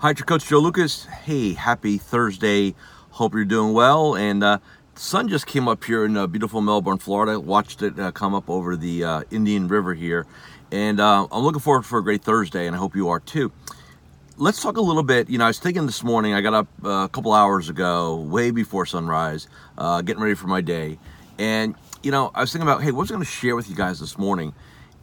Hi, your coach Joe Lukacs. Hey, happy Thursday. Hope you're doing well. And uh, the sun just came up here in uh, beautiful Melbourne, Florida. Watched it uh, come up over the uh, Indian River here. And uh, I'm looking forward for a great Thursday, and I hope you are too. Let's talk a little bit. You know, I was thinking this morning, I got up uh, a couple hours ago, way before sunrise, getting ready for my day. And, you know, I was thinking about, hey, what was I going to share with you guys this morning?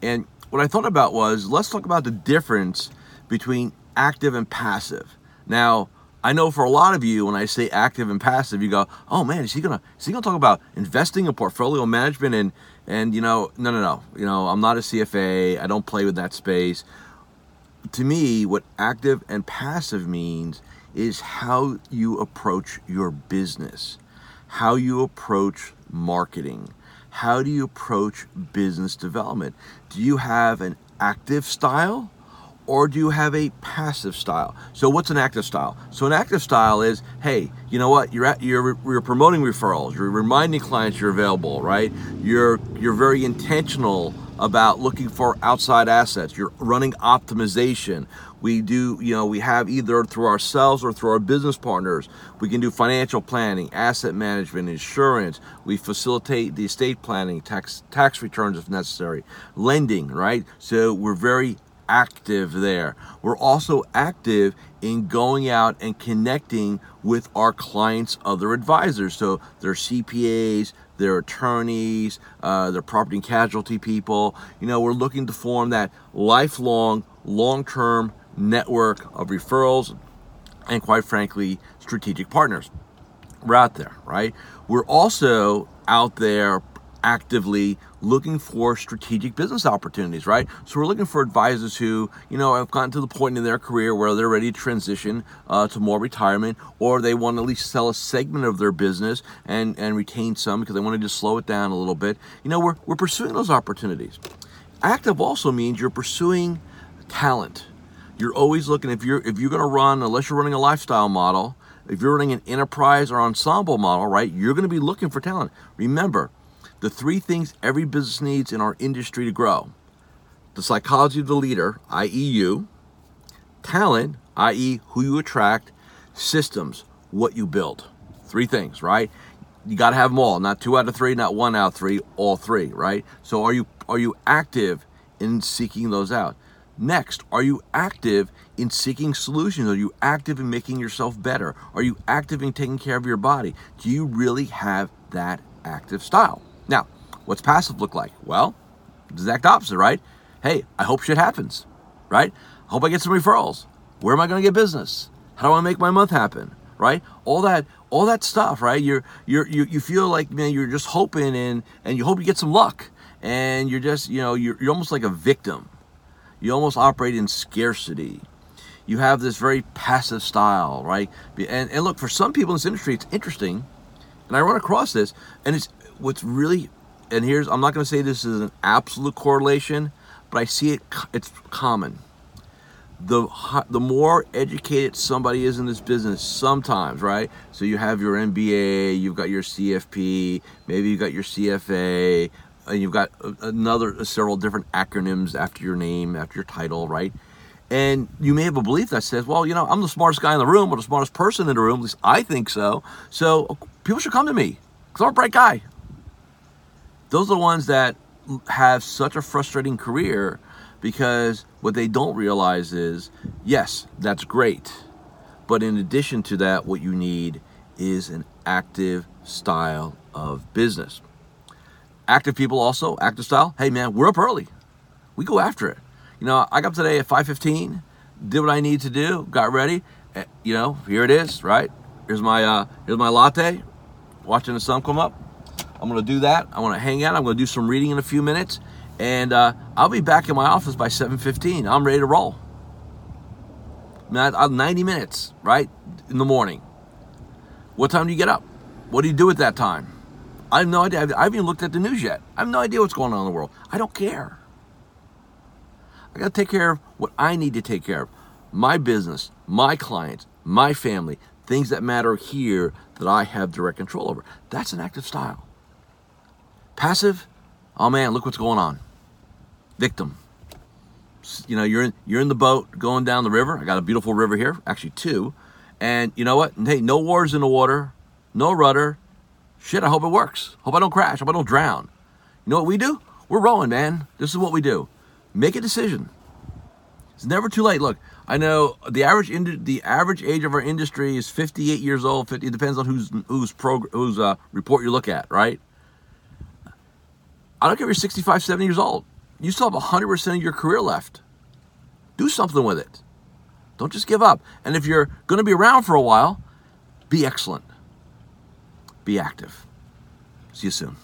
And what I thought about was let's talk about the difference between active and passive. Now, I know for a lot of you, when I say active and passive, you go, "Oh man, is he gonna is he gonna talk about investing and portfolio management?" And and you know, no, no, no. You know, I'm not a CFA. I don't play with that space. To me, what active and passive means is how you approach your business, how you approach marketing, how do you approach business development. Do you have an active style? Or do you have a passive style? So what's an active style? So an active style is, hey, you know what? You're at, you're you're promoting referrals. You're reminding clients you're available, right? You're you're very intentional about looking for outside assets. You're running optimization. We do, you know, we have either through ourselves or through our business partners. We can do financial planning, asset management, insurance. We facilitate the estate planning, tax tax returns if necessary, lending, right? So we're very active there. We're also active in going out and connecting with our clients' other advisors. So their CPAs, their attorneys, uh, their property and casualty people. You know, we're looking to form that lifelong, long term network of referrals and, quite frankly, strategic partners. We're out there, right? We're also out there actively looking for strategic business opportunities, right? So we're looking for advisors who, you know, have gotten to the point in their career where they're ready to transition uh, to more retirement, or they want to at least sell a segment of their business and and retain some because they want to just slow it down a little bit. You know, we're we're pursuing those opportunities. Active also means you're pursuing talent. You're always looking if you're if you're going to run unless you're running a lifestyle model. If you're running an enterprise or ensemble model, right, you're going to be looking for talent. Remember, the three things every business needs in our industry to grow the psychology of the leader, i.e., you, talent, i.e., who you attract, systems, what you build. Three things, right? You got to have them all, not two out of three, not one out of three, all three, right? So are you are you active in seeking those out? Next, are you active in seeking solutions? Are you active in making yourself better? Are you active in taking care of your body? Do you really have that active style? Now, what's passive look like? Well, exact opposite, right? Hey, I hope shit happens, right? I hope I get some referrals. Where am I going to get business? How do I make my month happen? Right? All that, all that stuff, right? You're, you're, you, you feel like man, you're just hoping and and you hope you get some luck, and you're just, you know, you're, you're almost like a victim. You almost operate in scarcity. You have this very passive style, right? And and look, for some people in this industry, it's interesting, and I run across this, and it's what's really and here's I'm not going to say this is an absolute correlation, but I see it it's common. The the more educated somebody is in this business, sometimes right. So you have your MBA, you've got your CFP, maybe you've got your CFA, and you've got another uh, several different acronyms after your name, after your title, right? And you may have a belief that says, well, you know, I'm the smartest guy in the room or the smartest person in the room. At least I think so. So people should come to me because I'm a bright guy those are the ones that have such a frustrating career because what they don't realize is yes, that's great. But in addition to that, what you need is an active style of business. Active people also, active style. Hey man, we're up early. We go after it. You know, I got up today at 5:15, did what I need to do, got ready. Eh, you know, here it is, right? Here's my uh, here's my latte. Watching the sun come up. I'm going to do that. I want to hang out. I'm going to do some reading in a few minutes, and uh, I'll be back in my office by 7:15. I'm ready to roll. I'm 90 minutes, right, in the morning. What time do you get up? What do you do at that time? I have no idea. I haven't even looked at the news yet. I have no idea what's going on in the world. I don't care. I got to take care of what I need to take care of. My business, my clients, my family, things that matter here that I have direct control over. That's an active style. Passive, oh man, look what's going on. Victim. you know, you're in you're in the boat going down the river. I got a beautiful river here, actually two. And you know what? Hey, no wars in the water, no rudder. Shit, I hope it works. Hope I don't crash. Hope I don't drown. You know what we do? We're rowing, man. This is what we do. Make a decision. It's never too late. Look, I know the average ind- the average age of our industry is 58 years old. 50, it depends on whose whose prog- uh, report you look at, right? I don't care if you're 65, 70 years old. You still have 100% of your career left. Do something with it. Don't just give up. And if you're going to be around for a while, be excellent. Be active. See you soon.